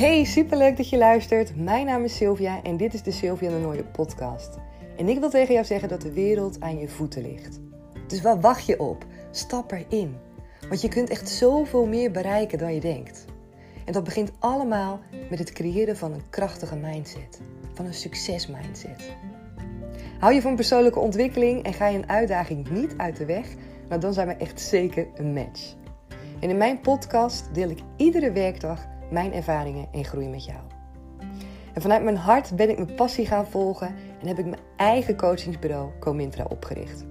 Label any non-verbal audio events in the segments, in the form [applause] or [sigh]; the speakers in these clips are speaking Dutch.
Hey, superleuk dat je luistert. Mijn naam is Sylvia en dit is de Sylvia de Nooie podcast. En ik wil tegen jou zeggen dat de wereld aan je voeten ligt. Dus waar wacht je op? Stap erin. Want je kunt echt zoveel meer bereiken dan je denkt. En dat begint allemaal met het creëren van een krachtige mindset. Van een succesmindset. Hou je van persoonlijke ontwikkeling en ga je een uitdaging niet uit de weg, nou dan zijn we echt zeker een match. En in mijn podcast deel ik iedere werkdag mijn ervaringen en groei met jou. En vanuit mijn hart ben ik mijn passie gaan volgen en heb ik mijn eigen coachingsbureau Comintra opgericht.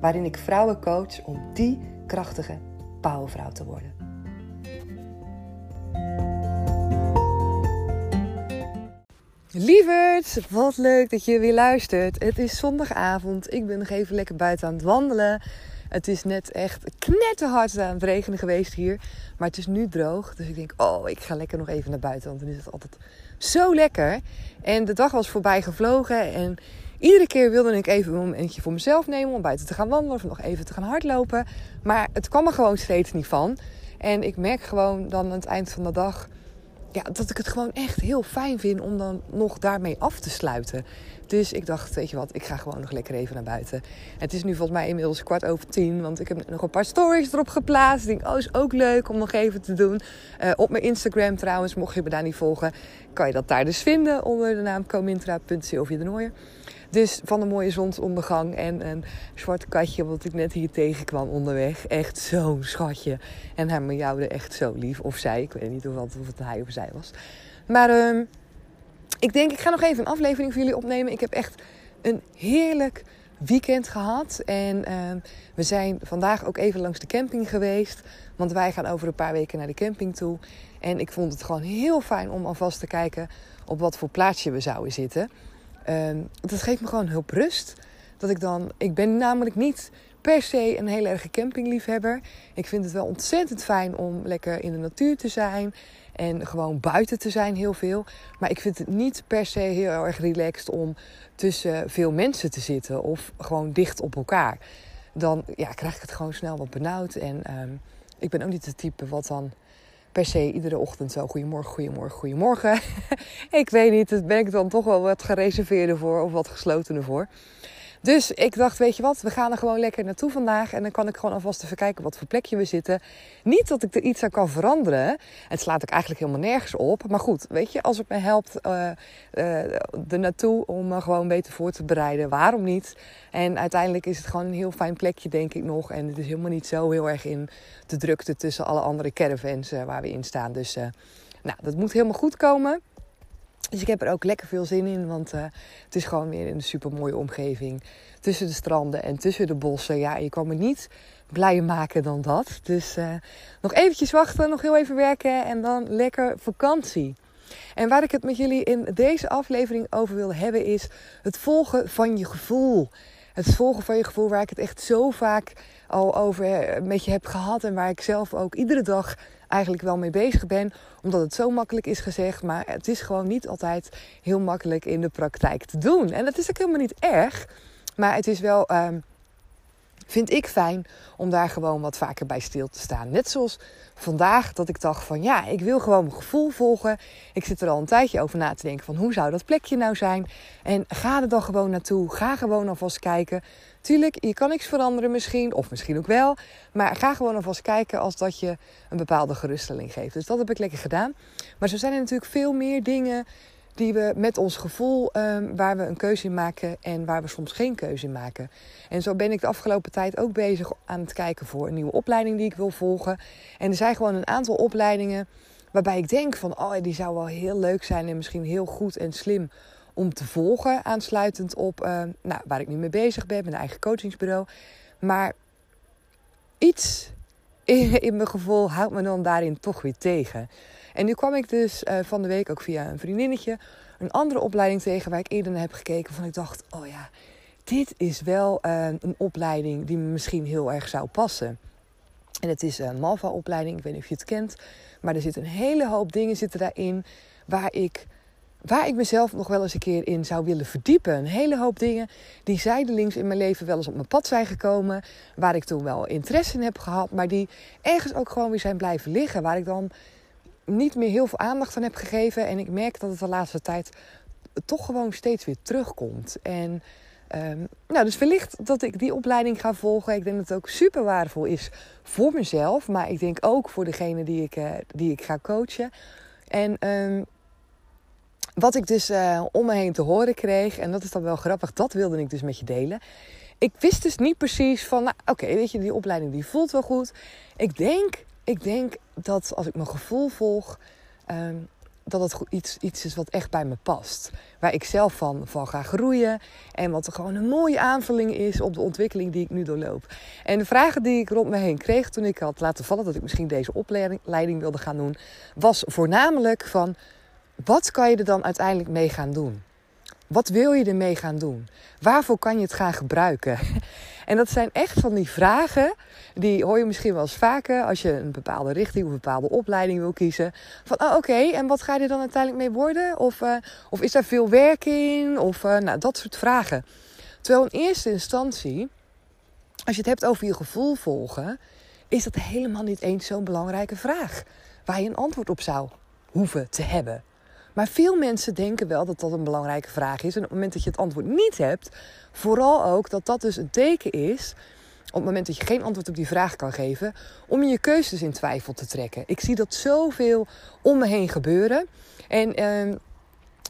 Waarin ik vrouwen coach om die krachtige powervrouw te worden. Lieverd, wat leuk dat je weer luistert. Het is zondagavond. Ik ben nog even lekker buiten aan het wandelen. Het is net echt knetterhard aan het regenen geweest hier. Maar het is nu droog. Dus ik denk, oh, ik ga lekker nog even naar buiten. Want dan is het altijd zo lekker. En de dag was voorbij gevlogen. En iedere keer wilde ik even een momentje voor mezelf nemen. Om buiten te gaan wandelen. Of nog even te gaan hardlopen. Maar het kwam er gewoon steeds niet van. En ik merk gewoon dan aan het eind van de dag ja, dat ik het gewoon echt heel fijn vind om dan nog daarmee af te sluiten. Dus ik dacht, weet je wat, ik ga gewoon nog lekker even naar buiten. Het is nu volgens mij inmiddels kwart over tien, want ik heb nog een paar stories erop geplaatst. Ik denk, oh, is ook leuk om nog even te doen. Uh, op mijn Instagram trouwens, mocht je me daar niet volgen, kan je dat daar dus vinden onder de naam comintra.sylvia de Nooijer. Dus van een mooie zonsondergang en een zwart katje wat ik net hier tegenkwam onderweg. Echt zo'n schatje. En hij me echt zo lief. Of zij, ik weet niet of, of het hij of zij was. Maar uh, ik denk, ik ga nog even een aflevering voor jullie opnemen. Ik heb echt een heerlijk weekend gehad. En uh, we zijn vandaag ook even langs de camping geweest. Want wij gaan over een paar weken naar de camping toe. En ik vond het gewoon heel fijn om alvast te kijken op wat voor plaatsje we zouden zitten. Uh, dat geeft me gewoon hulp rust. Dat ik dan, ik ben namelijk niet per se een heel erg campingliefhebber. Ik vind het wel ontzettend fijn om lekker in de natuur te zijn. En gewoon buiten te zijn heel veel. Maar ik vind het niet per se heel erg relaxed om tussen veel mensen te zitten. Of gewoon dicht op elkaar. Dan ja, krijg ik het gewoon snel wat benauwd. En uh, ik ben ook niet het type wat dan per se iedere ochtend zo goedemorgen, goedemorgen, goedemorgen. [laughs] ik weet niet, daar ben ik dan toch wel wat gereserveerder voor of wat geslotener voor. Dus ik dacht, weet je wat, we gaan er gewoon lekker naartoe vandaag. En dan kan ik gewoon alvast even kijken wat voor plekje we zitten. Niet dat ik er iets aan kan veranderen. Het slaat ik eigenlijk helemaal nergens op. Maar goed, weet je, als het me helpt uh, er naartoe om me gewoon beter voor te bereiden, waarom niet? En uiteindelijk is het gewoon een heel fijn plekje, denk ik nog. En het is helemaal niet zo heel erg in de drukte tussen alle andere caravans uh, waar we in staan. Dus nou, dat moet helemaal goed komen. Dus ik heb er ook lekker veel zin in, want uh, het is gewoon weer in een super mooie omgeving. Tussen de stranden en tussen de bossen. Ja, je kan me niet blijer maken dan dat. Dus uh, nog eventjes wachten, nog heel even werken en dan lekker vakantie. En waar ik het met jullie in deze aflevering over wil hebben is het volgen van je gevoel. Het volgen van je gevoel waar ik het echt zo vaak al over met je heb gehad. En waar ik zelf ook iedere dag eigenlijk wel mee bezig ben. Omdat het zo makkelijk is gezegd. Maar het is gewoon niet altijd heel makkelijk in de praktijk te doen. En dat is ook helemaal niet erg. Maar het is wel. Uh, vind ik fijn om daar gewoon wat vaker bij stil te staan. Net zoals vandaag dat ik dacht van ja, ik wil gewoon mijn gevoel volgen. Ik zit er al een tijdje over na te denken van hoe zou dat plekje nou zijn. En ga er dan gewoon naartoe. Ga gewoon alvast kijken. Tuurlijk, je kan niks veranderen misschien, of misschien ook wel. Maar ga gewoon alvast kijken als dat je een bepaalde geruststelling geeft. Dus dat heb ik lekker gedaan. Maar zo zijn er natuurlijk veel meer dingen die we met ons gevoel, um, waar we een keuze in maken en waar we soms geen keuze in maken. En zo ben ik de afgelopen tijd ook bezig aan het kijken voor een nieuwe opleiding die ik wil volgen. En er zijn gewoon een aantal opleidingen waarbij ik denk van, oh, die zou wel heel leuk zijn en misschien heel goed en slim om te volgen, aansluitend op uh, nou, waar ik nu mee bezig ben, mijn eigen coachingsbureau. Maar iets [laughs] in, mijn gevoel houdt me dan daarin toch weer tegen. En nu kwam ik dus uh, van de week ook via een vriendinnetje een andere opleiding tegen waar ik eerder naar heb gekeken. Van ik dacht, oh ja, dit is wel uh, een opleiding die me misschien heel erg zou passen. En het is een Malva-opleiding, ik weet niet of je het kent. Maar er zit een hele hoop dingen zitten daarin waar ik waar ik mezelf nog wel eens een keer in zou willen verdiepen. Een hele hoop dingen die zijdelings in mijn leven wel eens op mijn pad zijn gekomen. Waar ik toen wel interesse in heb gehad, maar die ergens ook gewoon weer zijn blijven liggen. Waar ik dan niet meer heel veel aandacht aan heb gegeven. En ik merk dat het de laatste tijd toch gewoon steeds weer terugkomt. En um, nou, dus wellicht dat ik die opleiding ga volgen. Ik denk dat het ook super waardevol is voor mezelf. Maar ik denk ook voor degene die ik, uh, die ik ga coachen. En um, wat ik dus uh, om me heen te horen kreeg, en dat is dan wel grappig, dat wilde ik dus met je delen. Ik wist dus niet precies van, nou, oké, weet je, die opleiding die voelt wel goed. Ik denk, ik denk dat als ik mijn gevoel volg, um, dat het iets, iets is wat echt bij me past. Waar ik zelf van, van ga groeien. En wat er gewoon een mooie aanvulling is op de ontwikkeling die ik nu doorloop. En de vragen die ik rond me heen kreeg toen ik had laten vallen dat ik misschien deze opleiding wilde gaan doen, was voornamelijk van wat kan je er dan uiteindelijk mee gaan doen? Wat wil je ermee gaan doen? Waarvoor kan je het gaan gebruiken? [laughs] En dat zijn echt van die vragen, die hoor je misschien wel eens vaker als je een bepaalde richting of een bepaalde opleiding wil kiezen. Van, oh, oké, en wat ga je er dan uiteindelijk mee worden? Of, uh, of is daar veel werk in? Of uh, nou, dat soort vragen. Terwijl in eerste instantie, als je het hebt over je gevoel volgen, is dat helemaal niet eens zo'n belangrijke vraag. Waar je een antwoord op zou hoeven te hebben. Maar veel mensen denken wel dat dat een belangrijke vraag is. En op het moment dat je het antwoord niet hebt, vooral ook dat dat dus een teken is. Op het moment dat je geen antwoord op die vraag kan geven, om je keuzes in twijfel te trekken. Ik zie dat zoveel om me heen gebeuren. En uh,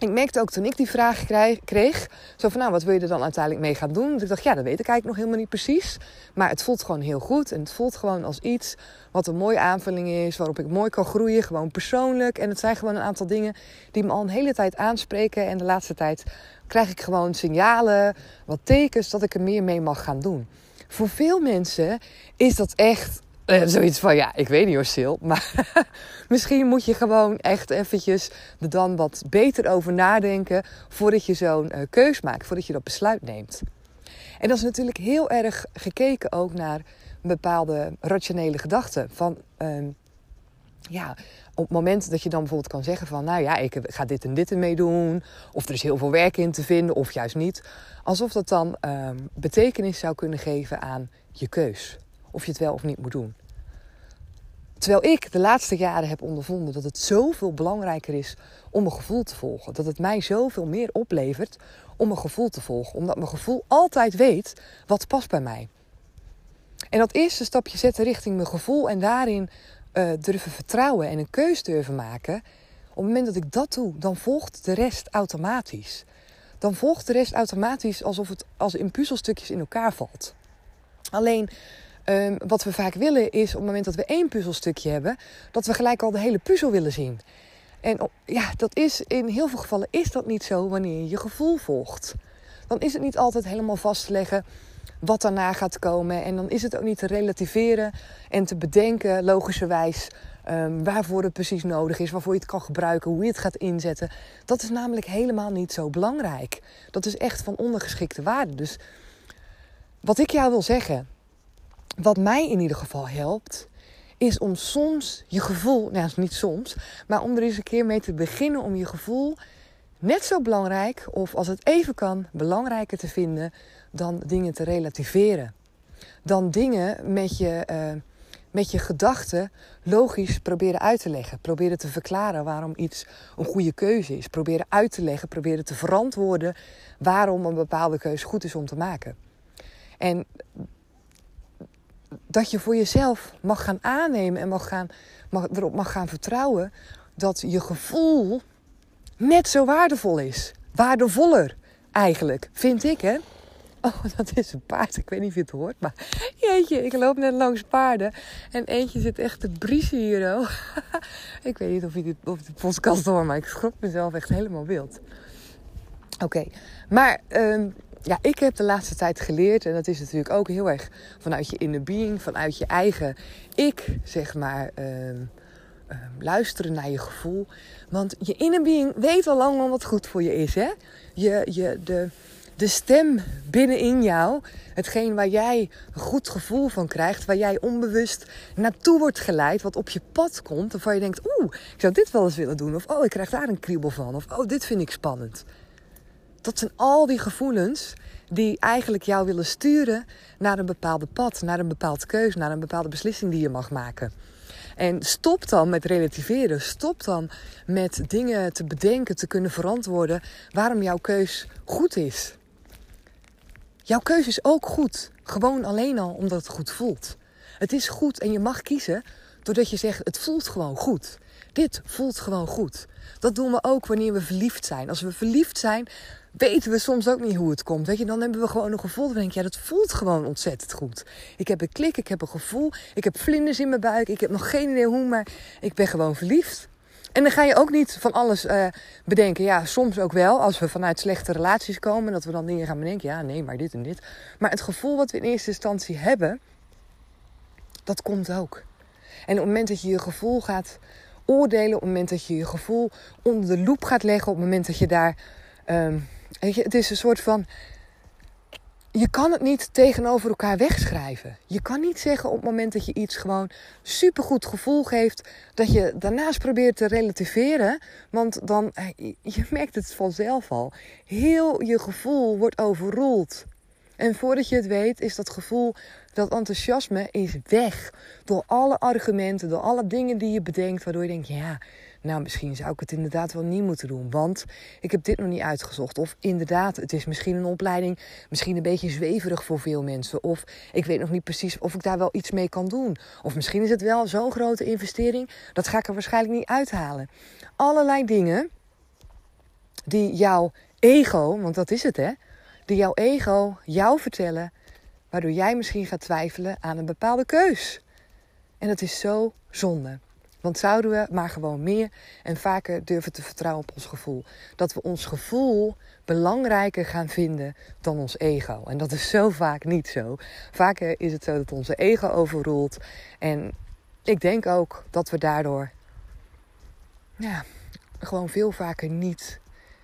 ik merkte ook toen ik die vraag kreeg, zo van nou, wat wil je er dan uiteindelijk mee gaan doen? Dus ik dacht, ja, dat weet ik eigenlijk nog helemaal niet precies. Maar het voelt gewoon heel goed en het voelt gewoon als iets wat een mooie aanvulling is, waarop ik mooi kan groeien, gewoon persoonlijk. En het zijn gewoon een aantal dingen die me al een hele tijd aanspreken. En de laatste tijd krijg ik gewoon signalen, wat tekens dat ik er meer mee mag gaan doen. Voor veel mensen is dat echt uh, zoiets van, ja, ik weet niet hoor, Sil. Maar [laughs] misschien moet je gewoon echt eventjes er dan wat beter over nadenken... voordat je zo'n uh, keus maakt, voordat je dat besluit neemt. En dat is natuurlijk heel erg gekeken ook naar bepaalde rationele gedachten. Van, uh, ja, op het moment dat je dan bijvoorbeeld kan zeggen van... nou ja, ik ga dit en dit ermee doen... of er is heel veel werk in te vinden, of juist niet. Alsof dat dan ehm, betekenis zou kunnen geven aan je keus of je het wel of niet moet doen. Terwijl ik de laatste jaren heb ondervonden dat het zoveel belangrijker is om mijn gevoel te volgen. Dat het mij zoveel meer oplevert om mijn gevoel te volgen. Omdat mijn gevoel altijd weet wat past bij mij. En dat eerste stapje zetten richting mijn gevoel en daarin uh, durven vertrouwen en een keus durven maken. Op het moment dat ik dat doe, dan volgt de rest automatisch. Dan volgt de rest automatisch alsof het als in puzzelstukjes in elkaar valt. Alleen Um, wat we vaak willen is op het moment dat we één puzzelstukje hebben, dat we gelijk al de hele puzzel willen zien. En ja, dat is in heel veel gevallen is dat niet zo wanneer je gevoel volgt. Dan is het niet altijd helemaal vast te leggen wat daarna gaat komen. En dan is het ook niet te relativeren en te bedenken, logischerwijs, um, waarvoor het precies nodig is, waarvoor je het kan gebruiken, hoe je het gaat inzetten. Dat is namelijk helemaal niet zo belangrijk. Dat is echt van ondergeschikte waarde. Dus wat ik jou wil zeggen, wat mij in ieder geval helpt, is om soms je gevoel, nou niet soms, maar om er eens een keer mee te beginnen om je gevoel net zo belangrijk, of als het even kan, belangrijker te vinden dan dingen te relativeren. Dan dingen met je, uh, met je gedachten logisch proberen uit te leggen. Proberen te verklaren waarom iets een goede keuze is. Proberen uit te leggen, proberen te verantwoorden waarom een bepaalde keuze goed is om te maken. En dat je voor jezelf mag gaan aannemen en mag gaan, mag, erop mag gaan vertrouwen dat je gevoel net zo waardevol is. Waardevoller eigenlijk, vind ik hè. Oh, [laughs] dat is een paard. Ik weet niet of je het hoort, maar [laughs] jeetje, ik loop net langs paarden. En eentje zit echt te briesen hier. Oh. [laughs] ik weet niet of je, dit, of de podcast hoort, maar ik schrok mezelf echt helemaal wild. Oké, maar um, ja, ik heb de laatste tijd geleerd, en dat is natuurlijk ook heel erg vanuit je inner being, vanuit je eigen ik, zeg maar, uh, luisteren naar je gevoel. Want je inner being weet al lang wat goed voor je is, hè? Je, je, de, de stem binnenin jou, hetgeen waar jij een goed gevoel van krijgt, waar jij onbewust naartoe wordt geleid, wat op je pad komt, waarvan je denkt, oeh, ik zou dit wel eens willen doen, of oh, ik krijg daar een kriebel van, of oh, dit vind ik spannend dat zijn al die gevoelens die eigenlijk jou willen sturen naar een bepaald pad, naar een bepaald keus, naar een bepaalde beslissing die je mag maken. En stop dan met relativeren. Stop dan met dingen te bedenken, te kunnen verantwoorden waarom jouw keus goed is. Jouw keus is ook goed. Gewoon alleen al omdat het goed voelt. Het is goed en je mag kiezen doordat je zegt: het voelt gewoon goed. Dit voelt gewoon goed. Dat doen we ook wanneer we verliefd zijn. Als we verliefd zijn, weten we soms ook niet hoe het komt. Weet je, dan hebben we gewoon een gevoel. Dan denk je, ja, dat voelt gewoon ontzettend goed. Ik heb een klik, ik heb een gevoel, ik heb vlinders in mijn buik, ik heb nog geen idee hoe, maar ik ben gewoon verliefd. En dan ga je ook niet van alles uh, bedenken. Ja, soms ook wel, als we vanuit slechte relaties komen, dat we dan dingen gaan bedenken. Ja, nee, maar dit en dit. Maar het gevoel wat we in eerste instantie hebben, dat komt ook. En op het moment dat je je gevoel gaat oordelen, op het moment dat je je gevoel onder de loep gaat leggen, op het moment dat je daar. Um, weet je, het is een soort van. Je kan het niet tegenover elkaar wegschrijven. Je kan niet zeggen op het moment dat je iets gewoon supergoed gevoel geeft, dat je daarnaast probeert te relativeren. Want dan, eh, je merkt het vanzelf al. Heel je gevoel wordt overroeld. En voordat je het weet, is dat gevoel, dat enthousiasme is weg. Door alle argumenten, door alle dingen die je bedenkt, waardoor je denkt, ja, nou misschien zou ik het inderdaad wel niet moeten doen, want ik heb dit nog niet uitgezocht. Of inderdaad, het is misschien een opleiding, misschien een beetje zweverig voor veel mensen. Of ik weet nog niet precies of ik daar wel iets mee kan doen. Of misschien is het wel zo'n grote investering, dat ga ik er waarschijnlijk niet uithalen. Allerlei dingen die jouw ego, want dat is het hè die jouw ego jou vertellen, waardoor jij misschien gaat twijfelen aan een bepaalde keus. En dat is zo zonde. Want zouden we maar gewoon meer en vaker durven te vertrouwen op ons gevoel. Dat we ons gevoel belangrijker gaan vinden dan ons ego. En dat is zo vaak niet zo. Vaker is het zo dat onze ego overroelt. En ik denk ook dat we daardoor ja, gewoon veel vaker niet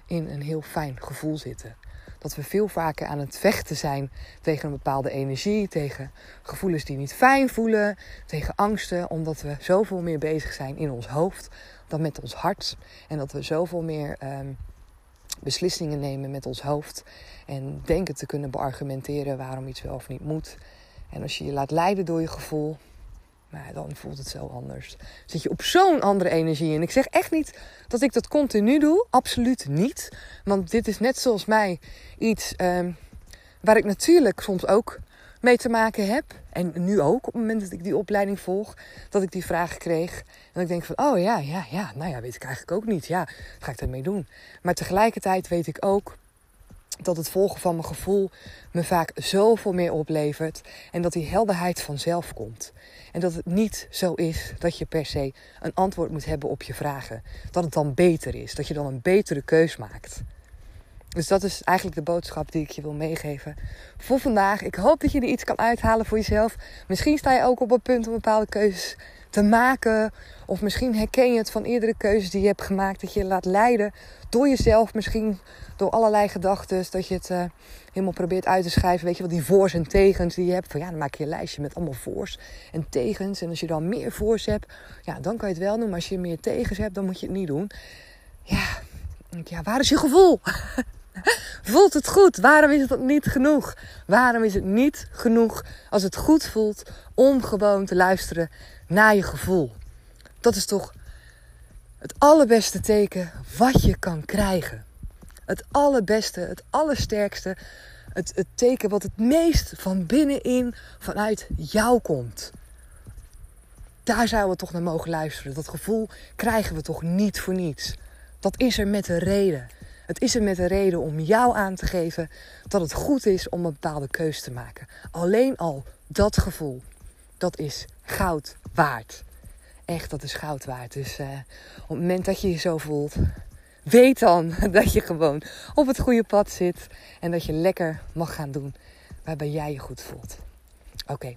in een heel fijn gevoel zitten dat we veel vaker aan het vechten zijn tegen een bepaalde energie, tegen gevoelens die niet fijn voelen, tegen angsten, omdat we zoveel meer bezig zijn in ons hoofd dan met ons hart. En dat we zoveel meer um, beslissingen nemen met ons hoofd en denken te kunnen beargumenteren waarom iets wel of niet moet. En als je je laat leiden door je gevoel, maar dan voelt het zo anders. Zit je op zo'n andere energie. En ik zeg echt niet dat ik dat continu doe. Absoluut niet. Want dit is net zoals mij iets um, waar ik natuurlijk soms ook mee te maken heb. En nu ook, op het moment dat ik die opleiding volg, dat ik die vraag kreeg. En ik denk van, oh ja, ja, ja, nou ja, weet ik eigenlijk ook niet. Ja, ga ik daarmee doen? Maar tegelijkertijd weet ik ook dat het volgen van mijn gevoel me vaak zoveel meer oplevert. En dat die helderheid vanzelf komt. En dat het niet zo is dat je per se een antwoord moet hebben op je vragen. Dat het dan beter is. Dat je dan een betere keus maakt. Dus dat is eigenlijk de boodschap die ik je wil meegeven voor vandaag. Ik hoop dat je er iets kan uithalen voor jezelf. Misschien sta je ook op het punt om bepaalde keuzes te maken. Of misschien herken je het van eerdere keuzes die je hebt gemaakt. Dat je je laat leiden door jezelf. Misschien door allerlei gedachten. Dat je het uh, helemaal probeert uit te schrijven. Weet je wel, die voor's en tegens die je hebt. Van ja, dan maak je een lijstje met allemaal voor's en tegens. En als je dan meer voor's hebt, ja, dan kan je het wel doen. Maar als je meer tegens hebt, dan moet je het niet doen. Ja, ja waar is je gevoel? [laughs] [laughs] Voelt het goed? Waarom is het niet genoeg? Waarom is het niet genoeg als het goed voelt om gewoon te luisteren naar je gevoel? Dat is toch het allerbeste teken wat je kan krijgen. Het allerbeste, het allersterkste, het, het teken wat het meest van binnenin vanuit jou komt. Daar zouden we toch naar mogen luisteren. Dat gevoel krijgen we toch niet voor niets. Dat is er met een reden. Het is er met een reden om jou aan te geven dat het goed is om een bepaalde keuze te maken. Alleen al dat gevoel, dat is goud waard. Echt, dat is goud waard. Dus uh, op het moment dat je je zo voelt, weet dan [laughs] dat je gewoon op het goede pad zit. En dat je lekker mag gaan doen waarbij jij je goed voelt. Oké.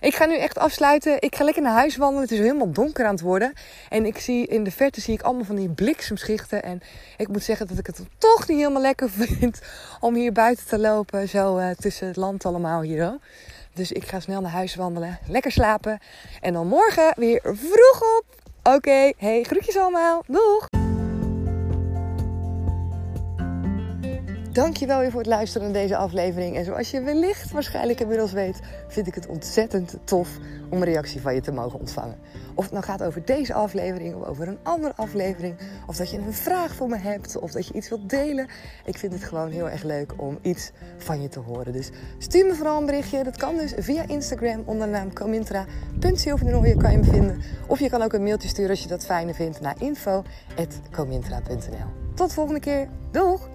Ik ga nu echt afsluiten. Ik ga lekker naar huis wandelen. Het is helemaal donker aan het worden. En ik zie in de verte zie ik allemaal van die bliksemschichten. En ik moet zeggen dat ik het toch niet helemaal lekker [laughs] vind om hier buiten te lopen. Zo uh, tussen het land allemaal hier. Dus ik ga snel naar huis wandelen. Lekker slapen. En dan morgen weer vroeg op. Oké. Hey, groetjes allemaal. Doeg! Dankjewel weer voor het luisteren naar deze aflevering. En zoals je wellicht waarschijnlijk inmiddels weet, vind ik het ontzettend tof om een reactie van je te mogen ontvangen. Of het nou gaat over deze aflevering of over een andere aflevering. Of dat je een vraag voor me hebt of dat je iets wilt delen. Ik vind het gewoon heel erg leuk om iets van je te horen. Dus stuur me vooral een berichtje. Dat kan dus via Instagram onder de naam comintra.silverdenoye kan je me vinden. Of je kan ook een mailtje sturen als je dat fijner vindt naar info.comintra.nl Tot de volgende keer. Doeg!